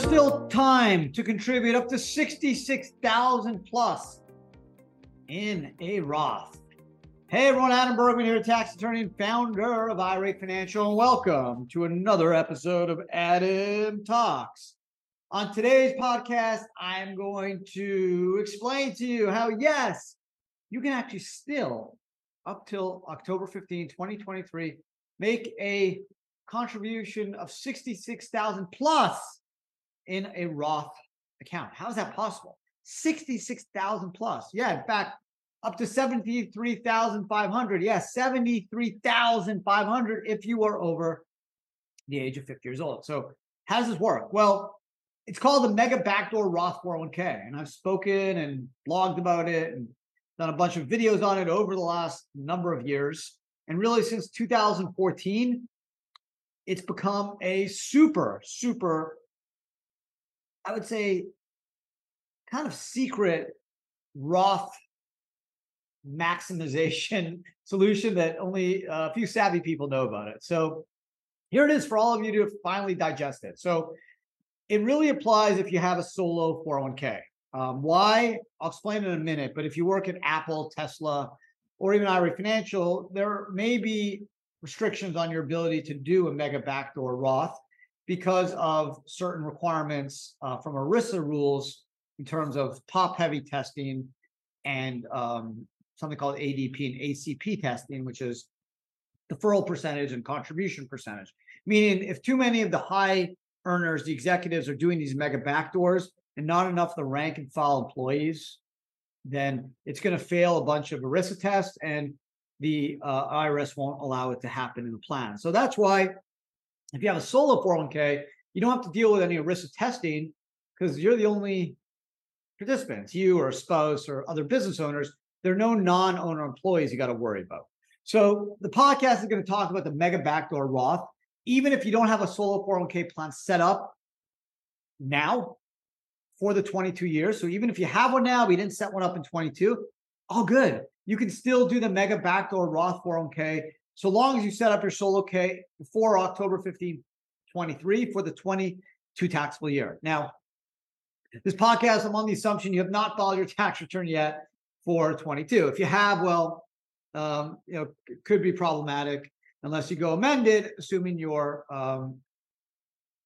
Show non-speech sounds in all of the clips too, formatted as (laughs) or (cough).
There's still time to contribute up to 66,000 plus in a Roth. Hey everyone, Adam Bergman here, tax attorney and founder of IRA Financial, and welcome to another episode of Adam Talks. On today's podcast, I'm going to explain to you how, yes, you can actually still, up till October 15, 2023, make a contribution of 66,000 plus in a Roth account. How is that possible? 66,000 plus. Yeah, in fact, up to 73,500. Yes, yeah, 73,500 if you are over the age of 50 years old. So, how does this work? Well, it's called the Mega Backdoor Roth 401k. And I've spoken and blogged about it and done a bunch of videos on it over the last number of years. And really, since 2014, it's become a super, super, I would say, kind of secret Roth maximization (laughs) solution that only a few savvy people know about it. So here it is for all of you to finally digest it. So it really applies if you have a solo 401k. Um, why? I'll explain in a minute. But if you work at Apple, Tesla, or even IRA Financial, there may be restrictions on your ability to do a mega backdoor Roth because of certain requirements uh, from ERISA rules in terms of top heavy testing and um, something called ADP and ACP testing, which is deferral percentage and contribution percentage. Meaning, if too many of the high earners, the executives are doing these mega backdoors and not enough the rank and file employees, then it's going to fail a bunch of ERISA tests and the uh, IRS won't allow it to happen in the plan. So that's why if you have a solo 401k, you don't have to deal with any risk of testing because you're the only participants, you or a spouse or other business owners. There are no non owner employees you got to worry about. So the podcast is going to talk about the mega backdoor Roth even if you don't have a solo 401k plan set up now for the 22 years. So even if you have one now, we didn't set one up in 22, all good. You can still do the mega backdoor Roth 401k so long as you set up your solo K before October 15, 23 for the 22 taxable year. Now, this podcast, I'm on the assumption you have not filed your tax return yet for 22. If you have, well, um, you know, it could be problematic unless you go amended, assuming your um,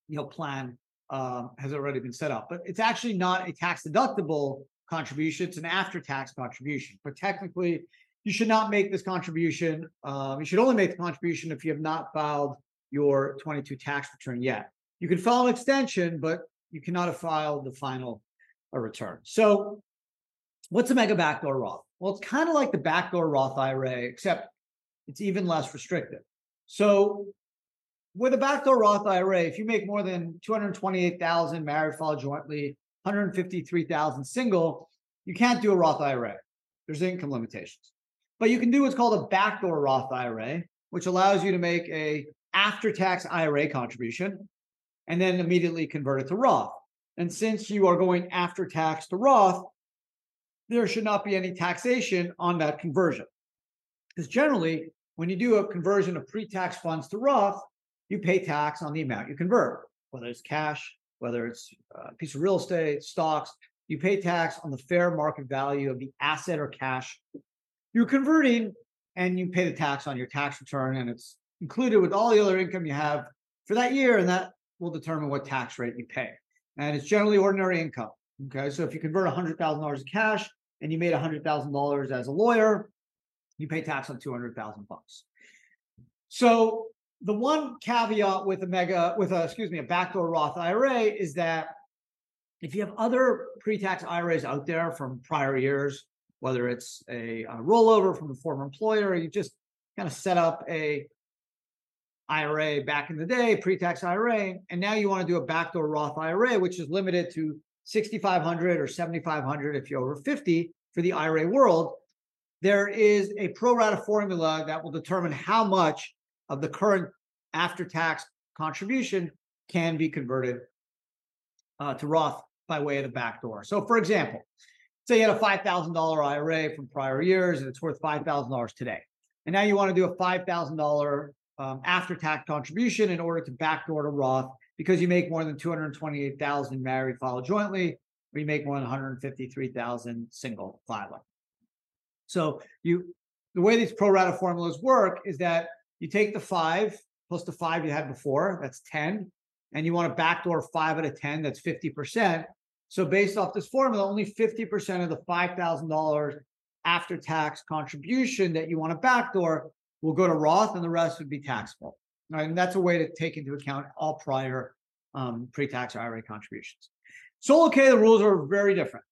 you know plan um, has already been set up. But it's actually not a tax deductible contribution; it's an after-tax contribution. But technically, you should not make this contribution. Um, you should only make the contribution if you have not filed your 22 tax return yet. You can file an extension, but you cannot have filed the final uh, return. So, what's a mega backdoor Roth? Well, it's kind of like the backdoor Roth IRA, except it's even less restrictive. So with a backdoor Roth IRA, if you make more than 228,000 married, filed jointly, 153,000 single, you can't do a Roth IRA. There's income limitations. But you can do what's called a backdoor Roth IRA, which allows you to make a after-tax IRA contribution and then immediately convert it to Roth. And since you are going after tax to Roth, there should not be any taxation on that conversion. Because generally, when you do a conversion of pre-tax funds to Roth, you pay tax on the amount you convert, whether it's cash, whether it's a piece of real estate, stocks, you pay tax on the fair market value of the asset or cash you're converting and you pay the tax on your tax return and it's included with all the other income you have for that year and that will determine what tax rate you pay and it's generally ordinary income okay so if you convert $100000 of cash and you made $100000 as a lawyer you pay tax on 200,000 bucks. So the one caveat with a mega with a excuse me a backdoor Roth IRA is that if you have other pre-tax IRAs out there from prior years, whether it's a, a rollover from a former employer, or you just kind of set up a IRA back in the day, pre-tax IRA, and now you want to do a backdoor Roth IRA, which is limited to 6,500 or 7,500 if you're over 50 for the IRA world there is a pro rata formula that will determine how much of the current after tax contribution can be converted uh, to Roth by way of the backdoor. So, for example, say you had a $5,000 IRA from prior years and it's worth $5,000 today. And now you want to do a $5,000 um, after tax contribution in order to backdoor to Roth because you make more than 228,000 married file jointly, or you make more than 153,000 single filing. So you the way these pro rata formulas work is that you take the five plus the five you had before, that's 10, and you want to backdoor five out of 10, that's 50%. So based off this formula, only 50% of the $5,000 after tax contribution that you want to backdoor will go to Roth and the rest would be taxable. Right? And that's a way to take into account all prior um, pre-tax IRA contributions. Solo K, the rules are very different.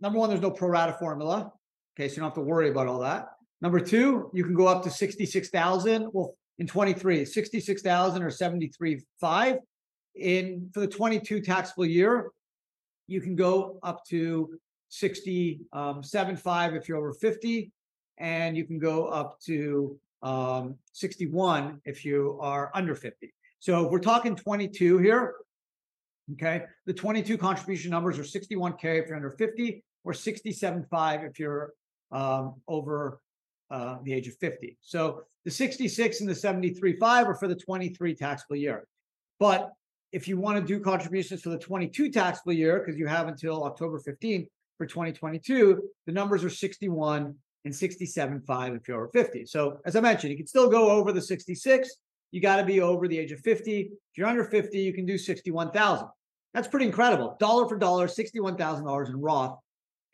Number one, there's no pro rata formula. Okay, so you don't have to worry about all that. Number two, you can go up to 66,000. Well, in 23, 66,000 or 73.5. In for the 22 taxable year, you can go up to 67.5 um, if you're over 50, and you can go up to um, 61 if you are under 50. So we're talking 22 here, okay, the 22 contribution numbers are 61K if you're under 50 or 67.5 if you're um, over uh, the age of 50. So the 66 and the 73.5 are for the 23 taxable year. But if you want to do contributions for the 22 taxable year, because you have until October 15th for 2022, the numbers are 61 and 67.5 if you're over 50. So as I mentioned, you can still go over the 66. You got to be over the age of 50. If you're under 50, you can do 61,000. That's pretty incredible. Dollar for dollar, $61,000 in Roth.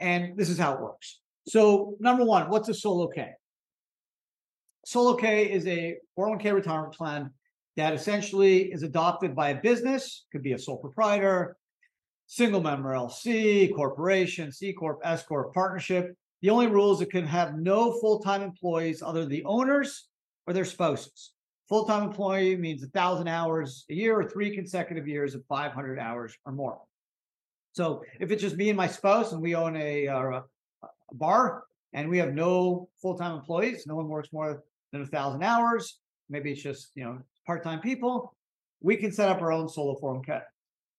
And this is how it works. So number one, what's a solo K? Solo K is a 401k retirement plan that essentially is adopted by a business, could be a sole proprietor, single member LC, corporation, C Corp, S Corp, partnership. The only rule is it can have no full time employees other than the owners or their spouses. Full time employee means 1,000 hours a year or three consecutive years of 500 hours or more. So if it's just me and my spouse and we own a, uh, a bar and we have no full time employees, no one works more than a thousand hours. Maybe it's just you know part-time people. We can set up our own solo 401k.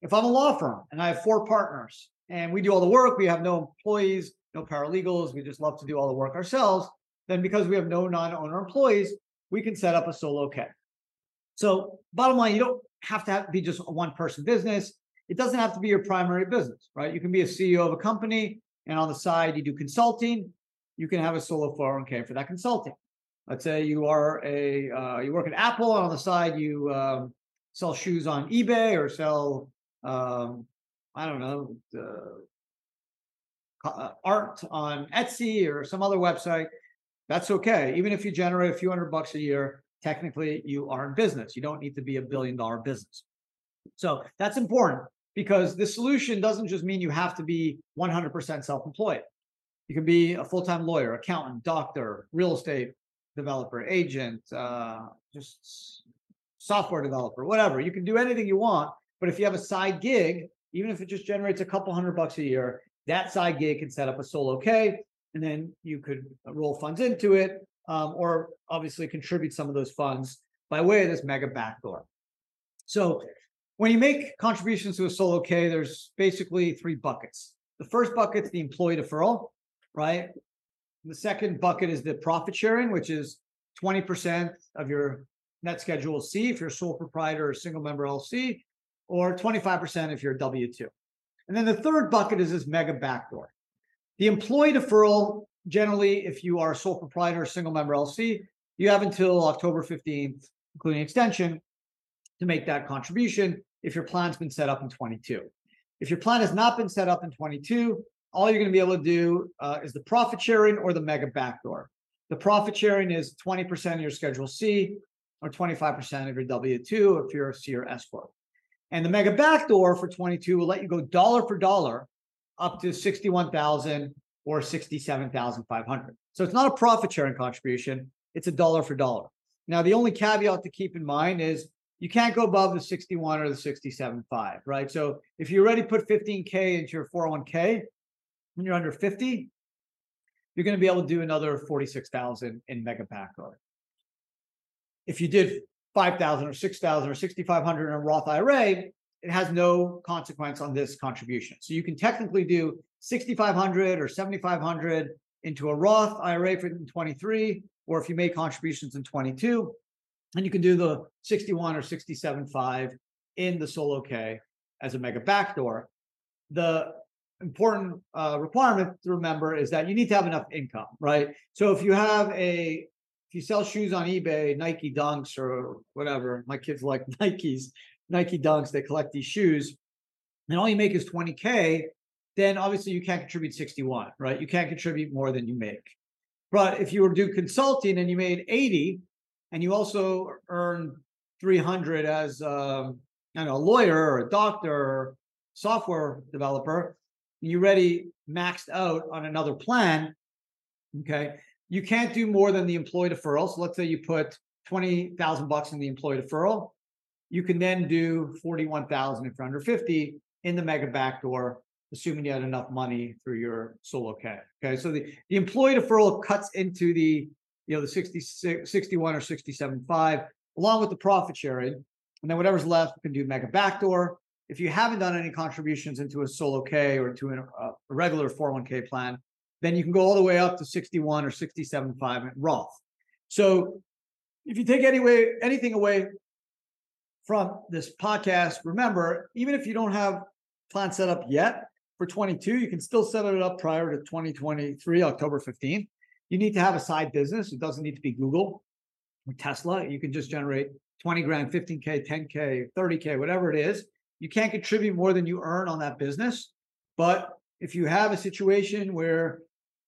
If I'm a law firm and I have four partners and we do all the work, we have no employees, no paralegals, we just love to do all the work ourselves. Then because we have no non-owner employees, we can set up a solo K. So bottom line, you don't have to, have to be just a one-person business. It doesn't have to be your primary business, right? You can be a CEO of a company and on the side you do consulting. You can have a solo 401k for that consulting. Let's say you are a uh, you work at Apple, and on the side you um, sell shoes on eBay or sell um, I don't know uh, art on Etsy or some other website. That's okay. Even if you generate a few hundred bucks a year, technically you are in business. You don't need to be a billion dollar business. So that's important because the solution doesn't just mean you have to be 100% self employed. You can be a full time lawyer, accountant, doctor, real estate developer, agent, uh, just software developer, whatever. You can do anything you want. But if you have a side gig, even if it just generates a couple hundred bucks a year, that side gig can set up a solo K, and then you could roll funds into it, um, or obviously contribute some of those funds by way of this mega backdoor. So when you make contributions to a solo K, there's basically three buckets. The first bucket's the employee deferral, right? The second bucket is the profit sharing, which is 20% of your net schedule C if you're a sole proprietor or single member LC, or 25% if you're a W 2. And then the third bucket is this mega backdoor. The employee deferral, generally, if you are a sole proprietor or single member LC, you have until October 15th, including extension, to make that contribution if your plan's been set up in 22. If your plan has not been set up in 22, all you're going to be able to do uh, is the profit sharing or the mega backdoor. The profit sharing is 20% of your Schedule C or 25% of your W 2 if you're a C or S Corp. And the mega backdoor for 22 will let you go dollar for dollar up to 61,000 or 67,500. So it's not a profit sharing contribution, it's a dollar for dollar. Now, the only caveat to keep in mind is you can't go above the 61 or the 67.5, right? So if you already put 15K into your 401k, when you're under 50, you're going to be able to do another 46,000 in mega backdoor. If you did 5,000 or 6,000 or 6,500 in a Roth IRA, it has no consequence on this contribution. So you can technically do 6,500 or 7,500 into a Roth IRA for 23, or if you make contributions in 22, and you can do the 61 or 67.5 in the solo K as a mega backdoor. The important uh, requirement to remember is that you need to have enough income, right? So if you have a if you sell shoes on eBay, Nike Dunks or whatever, my kids like (laughs) Nikes, Nike Dunks, they collect these shoes, and all you make is 20K, then obviously you can't contribute 61, right? You can't contribute more than you make. But if you were do consulting and you made 80 and you also earn 300 as um, I know, a lawyer or a doctor or software developer, you already maxed out on another plan, okay, you can't do more than the employee deferral. So let's say you put 20,000 bucks in the employee deferral. You can then do 41,000 if you're under 50 in the mega backdoor, assuming you had enough money through your solo K. Okay. So the, the employee deferral cuts into the, you know, the 66, 61 or 67.5 along with the profit sharing. And then whatever's left, you can do mega backdoor. If you haven't done any contributions into a solo K or to an, uh, a regular 401k plan, then you can go all the way up to 61 or 67.5 at Roth. So if you take any way, anything away from this podcast, remember, even if you don't have plan set up yet for 22, you can still set it up prior to 2023, October 15th. You need to have a side business. It doesn't need to be Google or Tesla. You can just generate 20 grand, 15K, 10K, 30K, whatever it is. You can't contribute more than you earn on that business. But if you have a situation where,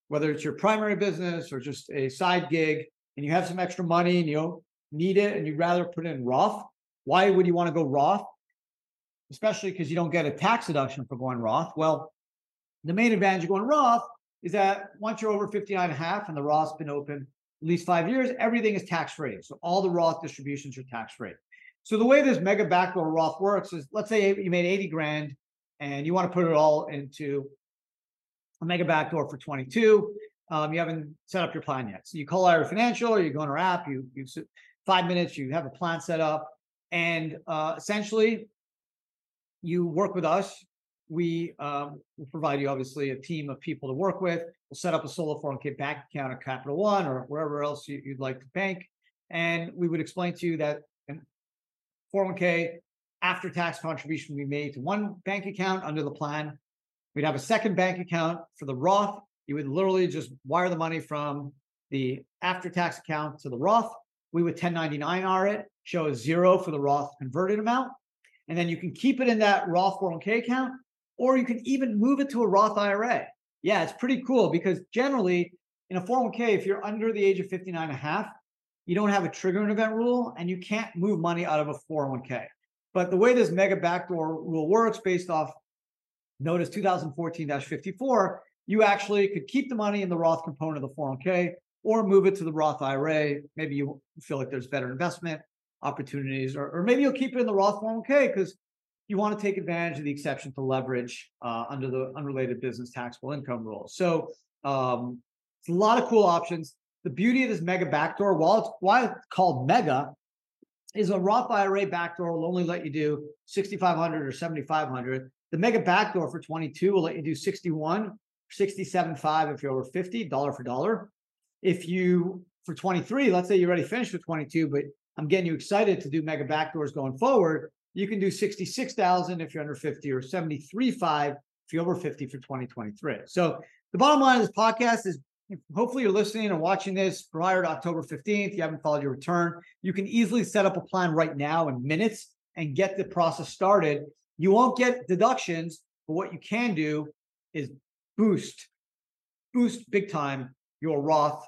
whether it's your primary business or just a side gig, and you have some extra money and you don't need it and you'd rather put in Roth, why would you want to go Roth? Especially because you don't get a tax deduction for going Roth. Well, the main advantage of going Roth is that once you're over 59 and a half and the Roth's been open at least five years, everything is tax free. So all the Roth distributions are tax free. So the way this mega backdoor Roth works is let's say you made 80 grand and you want to put it all into a mega backdoor for 22. Um, you haven't set up your plan yet. So you call IRA Financial or you go on our app, you, you five minutes, you have a plan set up, and uh, essentially you work with us. We um, will provide you obviously a team of people to work with. We'll set up a solo 401k bank account at Capital One or wherever else you, would like to bank. And we would explain to you that 401k after tax contribution we made to one bank account under the plan. We'd have a second bank account for the Roth. You would literally just wire the money from the after tax account to the Roth. We would 1099R it, show a zero for the Roth converted amount. And then you can keep it in that Roth 401k account, or you can even move it to a Roth IRA yeah, it's pretty cool because generally in a 401k, if you're under the age of 59 and a half, you don't have a triggering event rule and you can't move money out of a 401k. But the way this mega backdoor rule works based off notice 2014-54, you actually could keep the money in the Roth component of the 401k or move it to the Roth IRA. Maybe you feel like there's better investment opportunities, or, or maybe you'll keep it in the Roth 401k because you want to take advantage of the exception to leverage uh, under the unrelated business taxable income rule. So um, it's a lot of cool options. The beauty of this mega backdoor, while it's why it's called mega, is a Roth IRA backdoor will only let you do 6,500 or 7,500. The mega backdoor for 22 will let you do 61, 67.5 if you're over 50, dollar for dollar. If you for 23, let's say you're already finished with 22, but I'm getting you excited to do mega backdoors going forward you can do 66,000 if you're under 50 or 73.5 if you're over 50 for 2023. So the bottom line of this podcast is hopefully you're listening and watching this prior to October 15th. You haven't followed your return. You can easily set up a plan right now in minutes and get the process started. You won't get deductions, but what you can do is boost, boost big time your Roth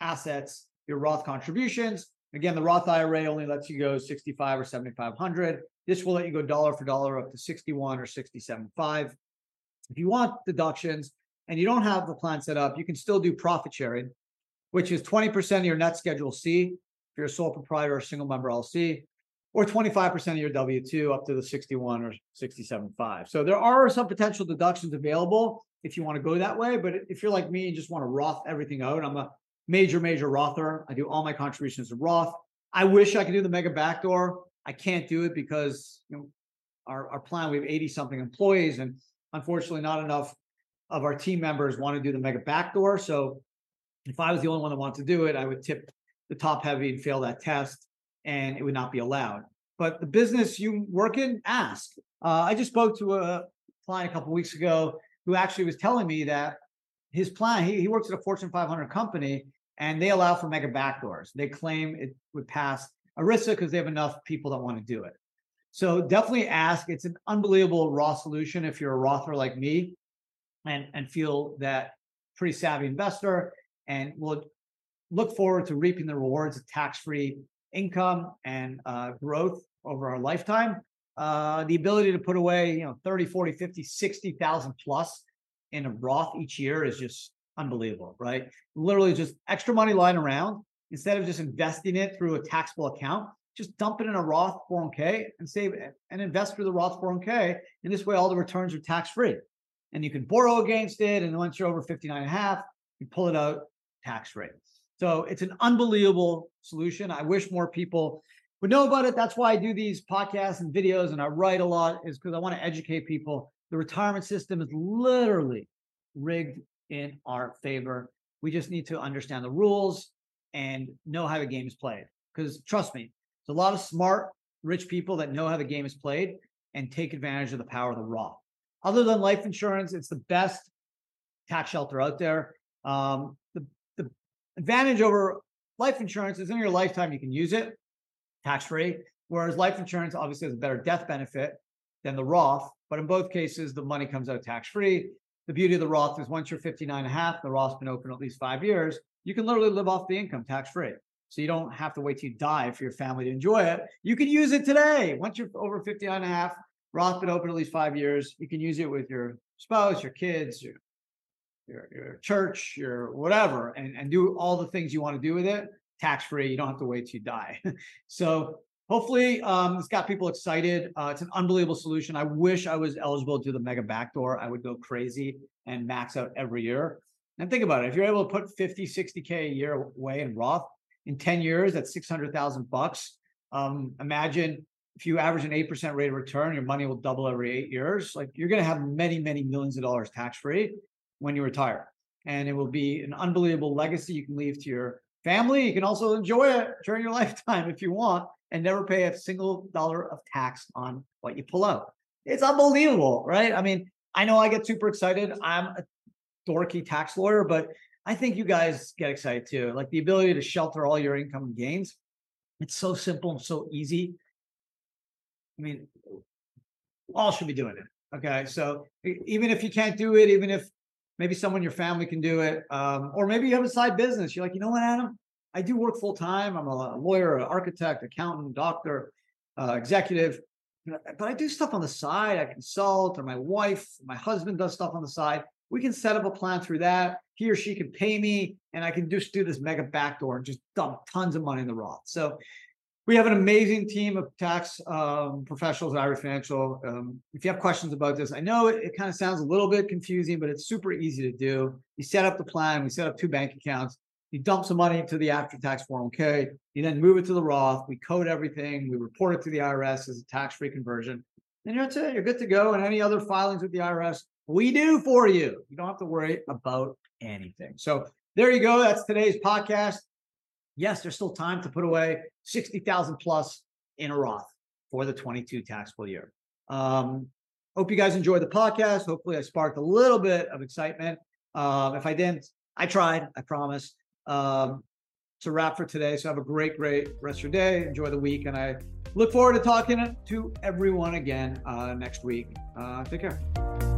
assets, your Roth contributions, Again, the Roth IRA only lets you go 65 or 7,500. This will let you go dollar for dollar up to 61 or 67.5. If you want deductions and you don't have the plan set up, you can still do profit sharing, which is 20% of your net schedule C if you're a sole proprietor or single member LC, or 25% of your W 2 up to the 61 or 67.5. So there are some potential deductions available if you want to go that way. But if you're like me and just want to Roth everything out, I'm a major, major Rother. I do all my contributions to Roth. I wish I could do the mega backdoor. I can't do it because you know our, our plan, we have 80 something employees, and unfortunately, not enough of our team members want to do the mega backdoor. So if I was the only one that wanted to do it, I would tip the top heavy and fail that test, and it would not be allowed. but the business you work in, ask. Uh, I just spoke to a client a couple weeks ago who actually was telling me that his plan, he, he works at a Fortune 500 company and they allow for mega backdoors. They claim it would pass ERISA because they have enough people that want to do it. So definitely ask. It's an unbelievable Roth solution if you're a Rother like me and, and feel that pretty savvy investor and will look forward to reaping the rewards of tax-free income and uh, growth over our lifetime. Uh, the ability to put away, you know, 30, 40, 50, 60,000 plus in a Roth each year is just unbelievable, right? Literally just extra money lying around instead of just investing it through a taxable account, just dump it in a Roth 401k and save and invest through the Roth 401k. And this way, all the returns are tax free. And you can borrow against it. And once you're over 59 and a half, you pull it out tax free. So it's an unbelievable solution. I wish more people would know about it. That's why I do these podcasts and videos and I write a lot, is because I want to educate people. The retirement system is literally rigged in our favor. We just need to understand the rules and know how the game is played. Because trust me, there's a lot of smart, rich people that know how the game is played and take advantage of the power of the Roth. Other than life insurance, it's the best tax shelter out there. Um, the, the advantage over life insurance is in your lifetime, you can use it tax free. Whereas life insurance obviously has a better death benefit than the Roth, but in both cases, the money comes out tax free. The beauty of the Roth is once you're 59 and a half, the Roth's been open at least five years, you can literally live off the income tax free. So you don't have to wait till you die for your family to enjoy it. You can use it today. Once you're over 59 and a half, Roth been open at least five years. You can use it with your spouse, your kids, your your, your church, your whatever, and, and do all the things you want to do with it tax free. You don't have to wait till you die. (laughs) so hopefully um, it's got people excited. Uh, it's an unbelievable solution. I wish I was eligible to do the mega backdoor. I would go crazy and max out every year. And think about it. If you're able to put 50, 60K a year away in Roth in 10 years, that's 600,000 bucks. Um, imagine if you average an 8% rate of return, your money will double every eight years. Like you're going to have many, many millions of dollars tax free when you retire. And it will be an unbelievable legacy you can leave to your family. You can also enjoy it during your (laughs) lifetime if you want and never pay a single dollar of tax on what you pull out. It's unbelievable, right? I mean, I know I get super excited. I'm a dorky tax lawyer, but I think you guys get excited too. Like the ability to shelter all your income and gains. It's so simple and so easy. I mean, all should be doing it. Okay. So even if you can't do it, even if maybe someone in your family can do it, um, or maybe you have a side business. You're like, you know what, Adam? I do work full time. I'm a lawyer, an architect, accountant, doctor, uh, executive, but I do stuff on the side. I consult, or my wife, my husband does stuff on the side. We can set up a plan through that. He or she can pay me, and I can just do this mega backdoor and just dump tons of money in the Roth. So we have an amazing team of tax um, professionals at IRA Financial. Um, if you have questions about this, I know it, it kind of sounds a little bit confusing, but it's super easy to do. You set up the plan, we set up two bank accounts, you dump some money into the after tax 401k, you then move it to the Roth, we code everything, we report it to the IRS as a tax free conversion, and you're, it. you're good to go. And any other filings with the IRS, we do for you. You don't have to worry about anything. So there you go. That's today's podcast yes, there's still time to put away 60,000 plus in a Roth for the 22 taxable year. Um, hope you guys enjoyed the podcast. Hopefully, I sparked a little bit of excitement. Um, if I didn't, I tried, I promise. Um, a wrap for today. So have a great, great rest of your day. Enjoy the week. And I look forward to talking to everyone again uh, next week. Uh, take care.